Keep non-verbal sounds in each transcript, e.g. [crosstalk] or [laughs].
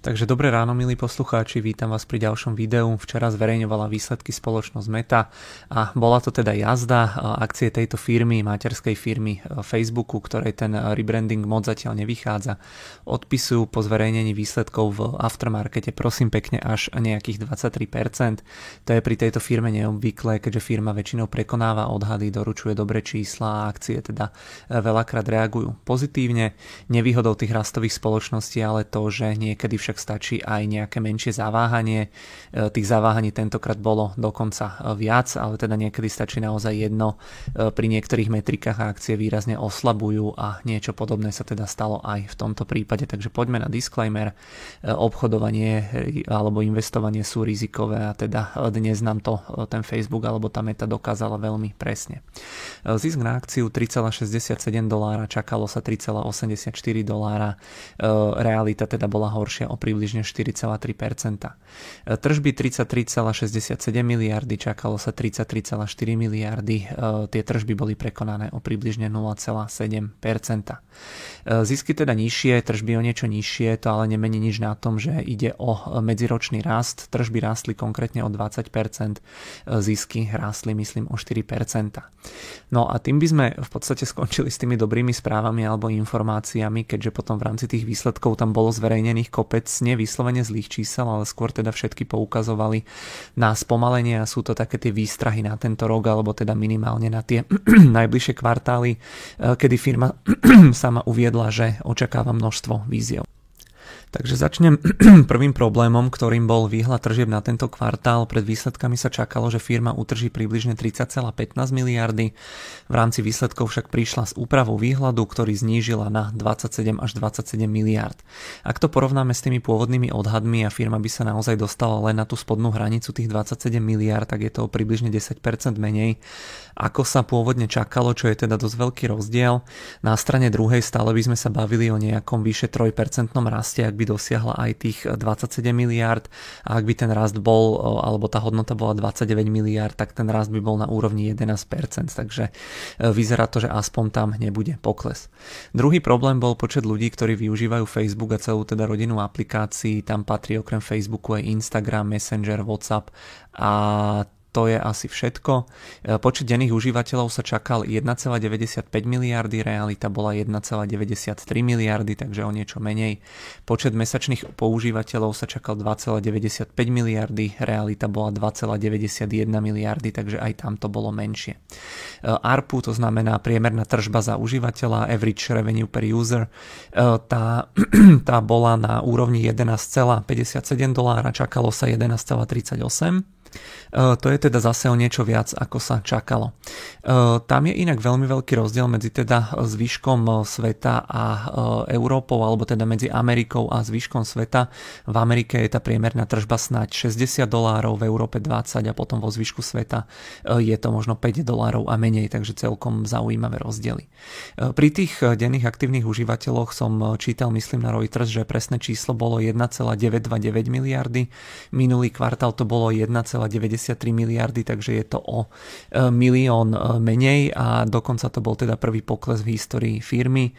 Takže dobré ráno, milí poslucháči, vítam vás pri ďalšom videu. Včera zverejňovala výsledky spoločnosť Meta a bola to teda jazda akcie tejto firmy, materskej firmy e, Facebooku, ktorej ten rebranding moc zatiaľ nevychádza. Odpisujú po zverejnení výsledkov v aftermarkete prosím pekne až nejakých 23%. To je pri tejto firme neobvyklé, keďže firma väčšinou prekonáva odhady, doručuje dobré čísla a akcie teda e, veľakrát reagujú pozitívne. Nevýhodou tých rastových spoločností ale to, že niekedy však však stačí aj nejaké menšie zaváhanie. E, tých zaváhaní tentokrát bolo dokonca e, viac, ale teda niekedy stačí naozaj jedno. E, pri niektorých metrikách akcie výrazne oslabujú a niečo podobné sa teda stalo aj v tomto prípade. Takže poďme na disclaimer. Obchodovanie alebo investovanie sú rizikové a teda dnes nám to ten Facebook alebo tá meta dokázala veľmi presne. Zisk na akciu 3,67 dolára, čakalo sa 3,84 dolára, realita teda bola horšia o približne 4,3%. Tržby 33,67 miliardy, čakalo sa 33,4 miliardy, e, tie tržby boli prekonané o približne 0,7%. E, zisky teda nižšie, tržby o niečo nižšie, to ale nemení nič na tom, že ide o medziročný rast, tržby rástli konkrétne o 20%, e, zisky rástli myslím o 4%. No a tým by sme v podstate skončili s tými dobrými správami alebo informáciami, keďže potom v rámci tých výsledkov tam bolo zverejnených kopec nie vyslovene zlých čísel, ale skôr teda všetky poukazovali na spomalenie a sú to také tie výstrahy na tento rok, alebo teda minimálne na tie [clears throat] najbližšie kvartály, eh, kedy firma [clears throat] sama uviedla, že očakáva množstvo víziev. Takže začnem [clears throat] prvým problémom, ktorým bol výhľad tržieb na tento kvartál. Pred výsledkami sa čakalo, že firma utrží približne 30,15 miliardy. V rámci výsledkov však prišla s úpravou výhľadu, ktorý znížila na 27 až 27 miliard. Ak to porovnáme s tými pôvodnými odhadmi a firma by sa naozaj dostala len na tú spodnú hranicu tých 27 miliard, tak je to približne 10% menej, ako sa pôvodne čakalo, čo je teda dosť veľký rozdiel. Na strane druhej stále by sme sa bavili o nejakom vyše 3% raste, ak by dosiahla aj tých 27 miliard a ak by ten rast bol, alebo tá hodnota bola 29 miliard, tak ten rast by bol na úrovni 11%, takže e, vyzerá to, že aspoň tam nebude pokles. Druhý problém bol počet ľudí, ktorí využívajú Facebook a celú teda rodinu aplikácií, tam patrí okrem Facebooku aj Instagram, Messenger, WhatsApp a to je asi všetko. E, počet denných užívateľov sa čakal 1,95 miliardy, realita bola 1,93 miliardy, takže o niečo menej. Počet mesačných používateľov sa čakal 2,95 miliardy, realita bola 2,91 miliardy, takže aj tam to bolo menšie. E, ARPU, to znamená priemerná tržba za užívateľa, average revenue per user, e, tá, [clears throat] tá bola na úrovni 11,57 dolára, čakalo sa 11,38 E, to je teda zase o niečo viac, ako sa čakalo. E, tam je inak veľmi veľký rozdiel medzi teda zvyškom e, sveta a Európou, alebo teda medzi Amerikou a zvyškom sveta. V Amerike je tá priemerná tržba snáď 60 dolárov, v Európe 20 a potom vo zvyšku sveta je to možno 5 dolárov a menej, takže celkom zaujímavé rozdiely. Pri tých denných aktívnych užívateľoch som čítal, myslím na Reuters, že presné číslo bolo 1,929 miliardy, minulý kvartál to bolo 1,93 miliardy, takže je to o e, milión e, menej a dokonca to bol teda prvý pokles v histórii firmy e,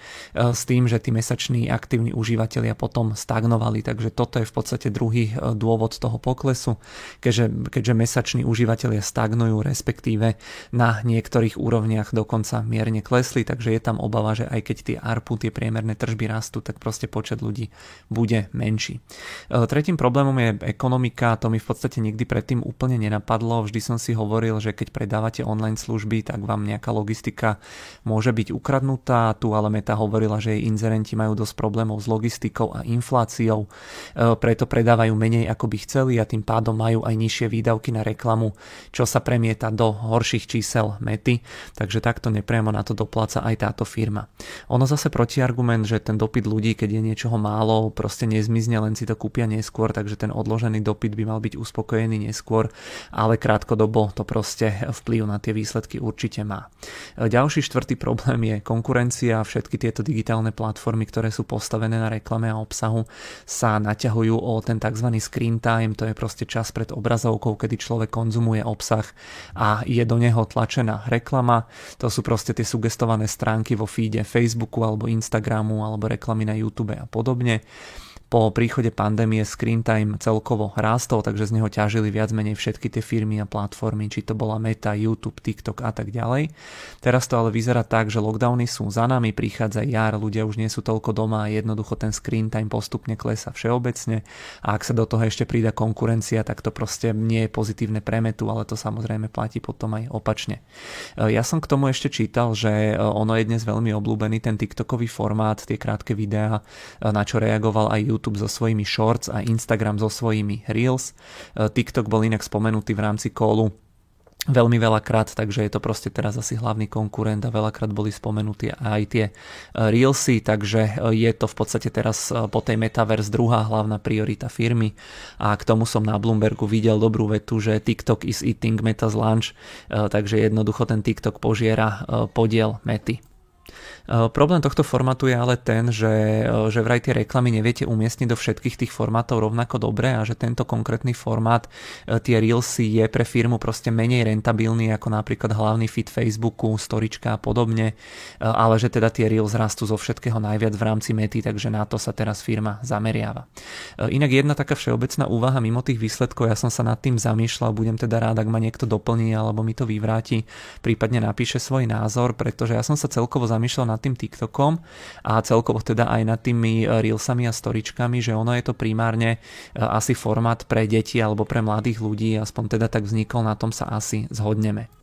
s tým, že tí mesační aktívni užívateľia potom stagnovali, takže toto je v podstate druhý dôvod toho poklesu, keďže, keďže mesační užívateľia stagnujú, respektíve na niektorých úrovniach dokonca mierne klesli, takže je tam obava, že aj keď tie ARPU, tie priemerné tržby rastú, tak proste počet ľudí bude menší. Tretím problémom je ekonomika, to mi v podstate nikdy predtým úplne nenapadlo. Vždy som si hovoril, že keď predávate online služby, tak vám nejaká logistika môže byť ukradnutá. Tu ale Meta hovorila, že jej inzerenti majú dosť problémov s logistikou a infláciou, e, preto predávajú menej ako by chceli a tým pádom majú aj nižšie výdavky na reklamu, čo sa premieta do horších čísel Mety, takže takto nepriamo na to dopláca aj táto firma. Ono zase protiargument, že ten dopyt ľudí, keď je niečoho málo, proste nezmizne, len si to kúpia neskôr, takže ten odložený dopyt by mal byť uspokojený neskôr neskôr, ale krátkodobo to proste vplyv na tie výsledky určite má. Ďalší štvrtý problém je konkurencia. Všetky tieto digitálne platformy, ktoré sú postavené na reklame a obsahu, sa naťahujú o ten tzv. screen time, to je proste čas pred obrazovkou, kedy človek konzumuje obsah a je do neho tlačená reklama. To sú proste tie sugestované stránky vo feede Facebooku alebo Instagramu alebo reklamy na YouTube a podobne Po príchode pandémie screen time celkovo rástol, takže z neho ťažili viac menej všetky tie firmy a platformy, či to bola Meta, YouTube, TikTok a tak ďalej. Teraz to ale vyzerá tak, že lockdowny sú za nami, prichádza jar, ľudia už nie sú toľko doma a jednoducho ten screen time postupne klesa všeobecne a ak sa do toho ešte prída konkurencia, tak to proste nie je pozitívne pre metu, ale to samozrejme platí potom aj opačne. Ja som k tomu ešte čítal, že ono je dnes veľmi obľúbený ten TikTokový formát, tie krátke videá, na čo reagoval aj YouTube so svojimi shorts a Instagram so svojimi reels. TikTok bol inak spomenutý v rámci kolu veľmi veľakrát, takže je to proste teraz asi hlavný konkurent a veľakrát boli spomenutí aj tie e, Reelsy, takže e, je to v podstate teraz e, po tej Metaverse druhá hlavná priorita firmy a k tomu som na Bloombergu videl dobrú vetu, že TikTok is eating Meta's lunch, takže jednoducho ten TikTok požiera podiel Mety. Eh, problém tohto formátu je ale ten, že, eh, že vraj tie reklamy neviete umiestniť do všetkých tých formátov rovnako dobre a že tento konkrétny formát, eh, tie Reelsy je pre firmu proste menej rentabilný ako napríklad hlavný feed Facebooku, storička a podobne, ale že teda tie Reels rastú zo všetkého najviac v rámci mety, takže na to sa teraz firma zameriava. Inak jedna taká všeobecná úvaha mimo tých výsledkov, ja som sa nad tým zamýšľal, budem teda rád, ak ma niekto doplní alebo mi to vyvráti, prípadne napíše svoj názor, pretože ja som sa celkovo zamýšľal nad tým TikTokom a celkovo teda aj nad tými eh, reelsami a storičkami, že ono je to primárne eh, asi formát pre deti alebo pre mladých ľudí, aspoň teda tak vznikol, na tom sa asi zhodneme.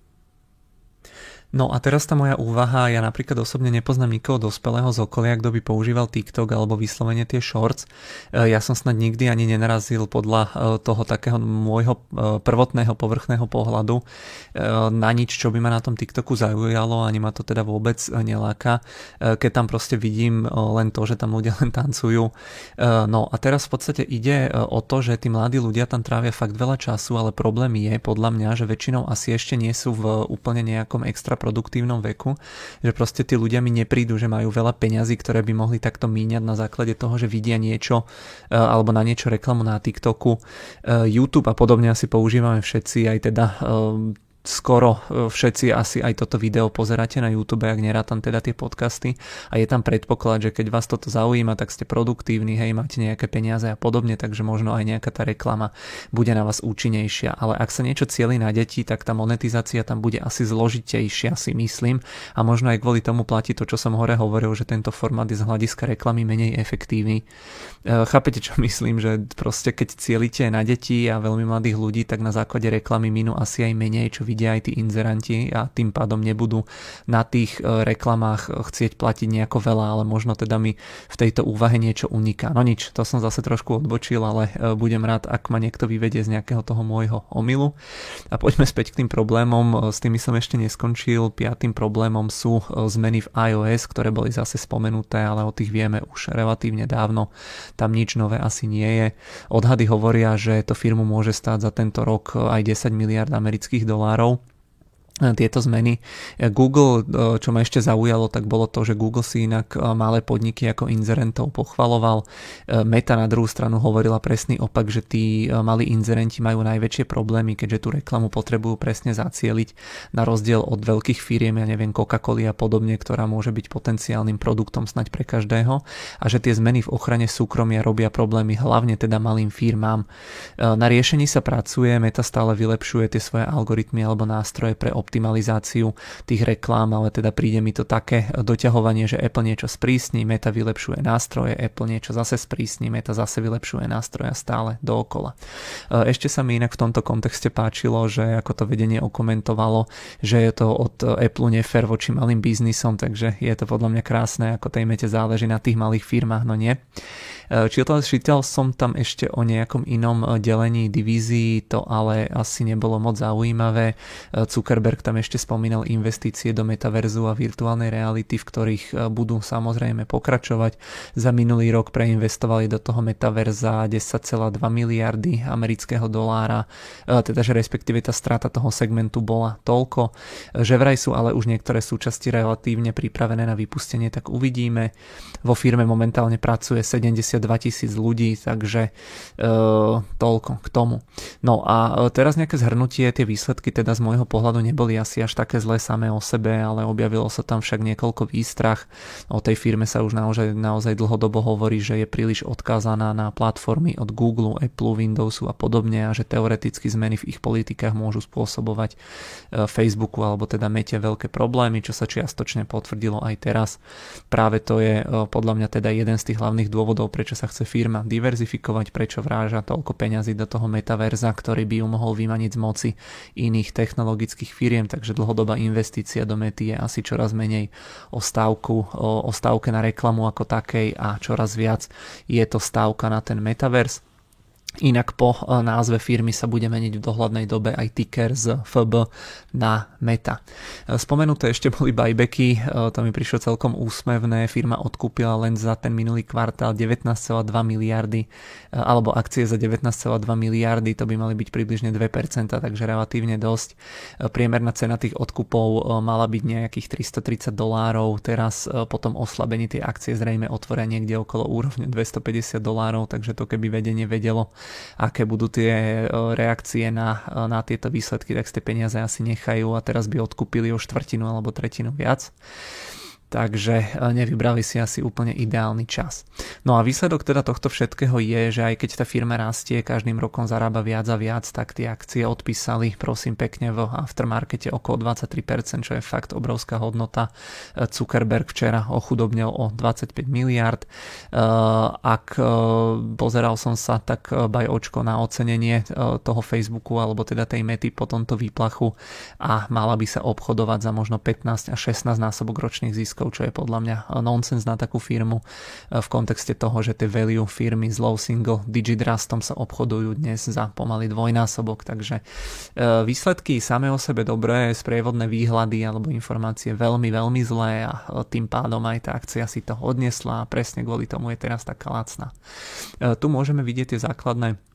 No a teraz tá moja úvaha, ja napríklad osobne nepoznám nikoho dospelého z okolia, kto by používal TikTok alebo vyslovene tie shorts. E, ja som snad nikdy ani nenarazil podľa e, toho takého môjho e, prvotného povrchného pohľadu na nič, čo by ma na tom TikToku zaujalo, ani ma to teda vôbec neláka, keď tam proste vidím len to, že tam ľudia len tancujú. No a teraz v podstate ide o to, že tí mladí ľudia tam trávia fakt veľa času, ale problém je podľa mňa, že väčšinou asi ešte nie sú v úplne nejakom extra produktívnom veku, že proste tí ľudia mi neprídu, že majú veľa peňazí, ktoré by mohli takto míňať na základe toho, že vidia niečo e, alebo na niečo reklamu na TikToku. E, YouTube a podobne asi používame všetci, aj teda e, skoro e, všetci asi aj toto video pozeráte na YouTube, ak nerátam teda tie podcasty a je tam predpoklad, že keď vás toto zaujíma, tak ste produktívni, hej, máte nejaké peniaze a podobne, takže možno aj nejaká tá reklama bude na vás účinnejšia. Ale ak sa niečo cieli na deti, tak tá monetizácia tam bude asi zložitejšia, si myslím. A možno aj kvôli tomu platí to, čo som hore hovoril, že tento formát je z hľadiska reklamy menej efektívny. E, chápete, čo [laughs] myslím, že proste keď cielite na deti a veľmi mladých ľudí, tak na základe reklamy minú asi aj menej, čo vidia aj tí inzeranti a tým pádom nebudú na tých e, reklamách chcieť platiť nejako veľa, ale možno teda mi v tejto úvahe niečo uniká. No nič, to som zase trošku odbočil, ale e, budem rád, ak ma niekto vyvedie z nejakého toho môjho omilu. A poďme späť k tým problémom, e, s tými som ešte neskončil. Piatým problémom sú zmeny v iOS, ktoré boli zase spomenuté, ale o tých vieme už relatívne dávno. Tam nič nové asi nie je. Odhady hovoria, že to firmu môže stáť za tento rok aj 10 miliard amerických dolárov battle tieto zmeny. Google, čo ma ešte zaujalo, tak bolo to, že Google si inak malé podniky ako inzerentov pochvaloval. Meta na druhú stranu hovorila presný opak, že tí malí inzerenti majú najväčšie problémy, keďže tú reklamu potrebujú presne zacieliť na rozdiel od veľkých firiem, ja neviem, Coca-Cola a podobne, ktorá môže byť potenciálnym produktom snať pre každého a že tie zmeny v ochrane súkromia robia problémy hlavne teda malým firmám. Na riešení sa pracuje, Meta stále vylepšuje tie svoje algoritmy alebo nástroje pre optimalizáciu tých reklám, ale teda príde mi to také doťahovanie, že Apple niečo sprísni, Meta vylepšuje nástroje, Apple niečo zase sprísni, Meta zase vylepšuje nástroje stále dookola. E, ešte sa mi inak v tomto kontexte páčilo, že ako to vedenie okomentovalo, že je to od Apple nefér voči malým biznisom, takže je to podľa mňa krásne, ako tej Mete záleží na tých malých firmách, no nie. Eh, čítal, čítal som tam ešte o nejakom inom eh, delení divízií, to ale asi nebolo moc zaujímavé. Eh, Zuckerberg tam ešte spomínal investície do metaverzu a virtuálnej reality, v ktorých budú samozrejme pokračovať. Za minulý rok preinvestovali do toho metaverza 10,2 miliardy amerického dolára, teda že respektíve tá strata toho segmentu bola toľko, že vraj sú ale už niektoré súčasti relatívne pripravené na vypustenie, tak uvidíme. Vo firme momentálne pracuje 70 2000 ľudí, takže e, toľko k tomu. No a eh, teraz nejaké zhrnutie, tie výsledky teda z môjho pohľadu neboli asi až také zlé samé o sebe, ale objavilo sa tam však niekoľko výstrach. O tej firme sa už naozaj, naozaj dlhodobo hovorí, že je príliš odkázaná na platformy od Google, Apple, Windowsu a podobne a že teoreticky zmeny v ich politikách môžu spôsobovať eh, Facebooku alebo teda Mete veľké problémy, čo sa čiastočne potvrdilo aj teraz. Práve to je podľa mňa teda jeden z tých hlavných dôvodov, prečo sa chce firma diverzifikovať, prečo vráža toľko peňazí do toho metaverza, ktorý by ju mohol vymaniť z moci iných technologických firiem, takže dlhodobá investícia do mety je asi čoraz menej o stávku, o, o stávke na reklamu ako takej a čoraz viac je to stávka na ten metavers. Inak po e, názve firmy sa bude meniť v dohľadnej dobe aj ticker z FB na Meta. E, spomenuté ešte boli buybacky, e, to mi prišlo celkom úsmevné. Firma odkúpila len za ten minulý kvartál 19,2 miliardy, alebo akcie za 19,2 miliardy, to by mali byť približne 2%, takže relatívne dosť. Priemerná cena tých odkupov mala byť nejakých 330 dolárov, teraz po tom oslabení tie akcie zrejme otvoria niekde okolo úrovne 250 dolárov, takže to keby vedenie vedelo, aké budú tie e, reakcie na, e, na tieto výsledky, tak ste peniaze asi nechajú a teraz by odkúpili o štvrtinu alebo tretinu viac takže e, nevybrali si asi úplne ideálny čas. No a výsledok teda tohto všetkého je, že aj keď tá firma rastie, každým rokom zarába viac a viac, tak tie akcie odpísali prosím pekne v aftermarkete okolo 23%, čo je fakt obrovská hodnota. E, Zuckerberg včera ochudobnil o 25 miliard. E, ak pozeral som sa, tak baj očko na ocenenie toho Facebooku alebo teda tej mety po tomto výplachu a mala by sa obchodovať za možno 15 až 16 násobok ročných ziskov ziskov, čo je podľa mňa nonsens na takú firmu e, v kontexte toho, že tie value firmy s low single digit rastom sa obchodujú dnes za pomaly dvojnásobok, takže e, výsledky same o sebe dobré, sprievodné výhľady alebo informácie veľmi, veľmi zlé a e, tým pádom aj tá akcia si to odnesla a presne kvôli tomu je teraz taká lacná. Tu môžeme vidieť tie základné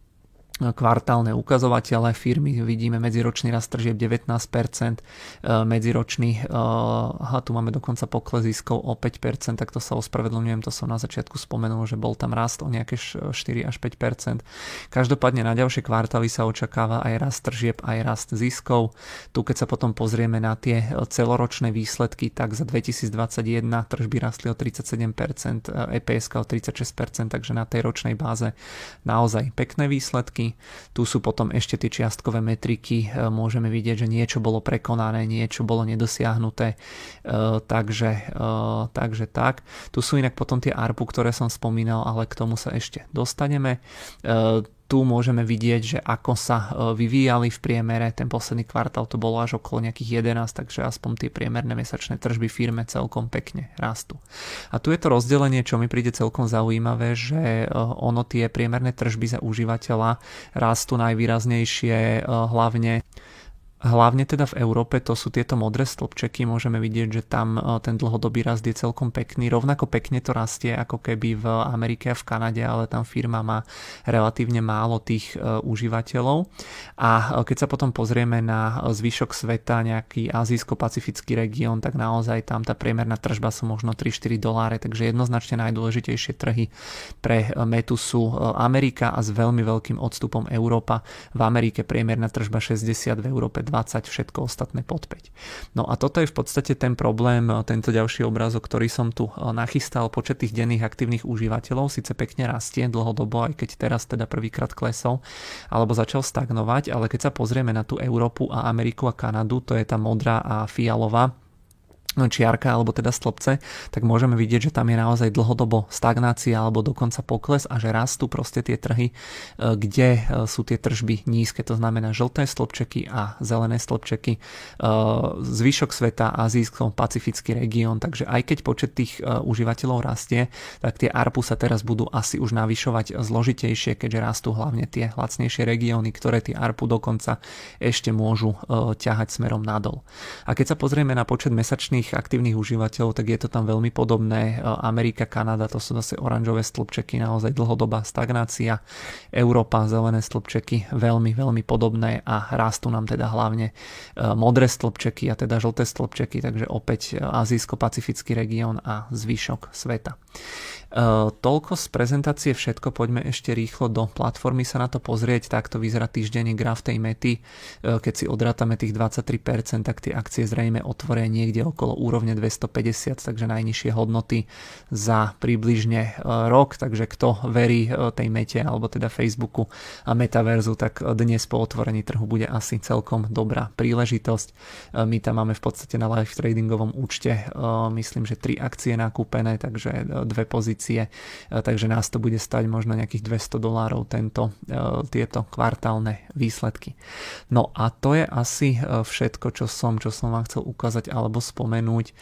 kvartálne ukazovatele firmy vidíme medziročný rast tržieb 19%, e, medziročný, e, aha, tu máme dokonca pokles ziskov o 5%, tak to sa ospravedlňujem, to som na začiatku spomenul, že bol tam rast o nejaké 4 až 5%. Každopádne na ďalšie kvartály sa očakáva aj rast tržieb, aj rast ziskov. Tu keď sa potom pozrieme na tie celoročné výsledky, tak za 2021 tržby rastli o 37%, EPS o 36%, takže na tej ročnej báze naozaj pekné výsledky Tu sú potom ešte tie čiastkové metriky. E, môžeme vidieť, že niečo bolo prekonané, niečo bolo nedosiahnuté. E, takže, e, takže tak. Tu sú inak potom tie ARPU, ktoré som spomínal, ale k tomu sa ešte dostaneme tu môžeme vidieť, že ako sa e, vyvíjali v priemere, ten posledný kvartál to bolo až okolo nejakých 11, takže aspoň tie priemerné mesačné tržby firme celkom pekne rastú. A tu je to rozdelenie, čo mi príde celkom zaujímavé, že e, ono tie priemerné tržby za užívateľa rastú najvýraznejšie e, hlavne Hlavne teda v Európe to sú tieto modré stĺpčeky, môžeme vidieť, že tam e, ten dlhodobý rast je celkom pekný. Rovnako pekne to rastie ako keby v Amerike a v Kanade, ale tam firma má relatívne málo tých e, užívateľov. A e, keď sa potom pozrieme na zvyšok sveta, nejaký azijsko-pacifický región, tak naozaj tam tá priemerná tržba sú možno 3-4 doláre, takže jednoznačne najdôležitejšie trhy pre metu sú Amerika a s veľmi veľkým odstupom Európa. V Amerike priemerná tržba 60, v Európe 20, všetko ostatné pod 5. No a toto je v podstate ten problém, tento ďalší obrázok, ktorý som tu eh, nachystal, počet tých denných aktívnych užívateľov síce pekne rastie dlhodobo, aj keď teraz teda prvýkrát klesol, alebo začal stagnovať, ale keď sa pozrieme na tú Európu a Ameriku a Kanadu, to je tá modrá a fialová, čiarka alebo teda stĺpce, tak môžeme vidieť, že tam je naozaj dlhodobo stagnácia alebo dokonca pokles a že rastú proste tie trhy, e, kde e, sú tie tržby nízke, to znamená žlté stĺpčeky a zelené stĺpčeky, e, zvyšok sveta, azijsko-pacifický región, takže aj keď počet tých užívateľov rastie, tak tie ARPU sa teraz budú asi už navyšovať zložitejšie, keďže rastú hlavne tie lacnejšie regióny, ktoré tie ARPU dokonca ešte môžu ťahať smerom nadol. A keď sa pozrieme na počet mesačných aktuálnych aktívnych užívateľov, tak je to tam veľmi podobné. Amerika, Kanada, to sú zase oranžové stĺpčeky, naozaj dlhodobá stagnácia. Európa, zelené stĺpčeky, veľmi, veľmi podobné a rastú nám teda hlavne modré stĺpčeky a teda žlté stĺpčeky, takže opäť azijsko-pacifický región a zvyšok sveta. Toľko z prezentácie všetko, poďme ešte rýchlo do platformy sa na to pozrieť, takto vyzerá týždenný graf tej mety, keď si odrátame tých 23%, tak tie akcie zrejme otvoria niekde okolo úrovne 250, takže najnižšie hodnoty za približne rok, takže kto verí tej mete alebo teda Facebooku a metaverzu, tak dnes po otvorení trhu bude asi celkom dobrá príležitosť. My tam máme v podstate na live tradingovom účte myslím, že tri akcie nakúpené, takže dve pozície e, takže nás to bude stať možno nejakých 200 dolárov tento, e, tieto kvartálne výsledky. No a to je asi e, všetko, čo som, čo som vám chcel ukázať alebo spomenúť.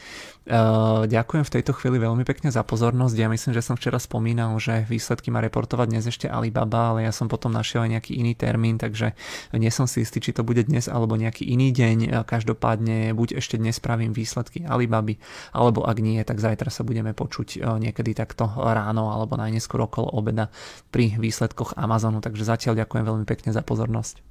Ďakujem v tejto chvíli veľmi pekne za pozornosť. Ja myslím, že som včera spomínal, že výsledky má reportovať dnes ešte Alibaba, ale ja som potom našiel aj nejaký iný termín, takže nie som si istý, či to bude dnes alebo nejaký iný deň. Každopádne buď ešte dnes spravím výsledky Alibaby, alebo ak nie, tak zajtra sa budeme počuť niekedy takto ráno alebo najneskôr okolo obeda pri výsledkoch Amazonu. Takže zatiaľ ďakujem veľmi pekne za pozornosť.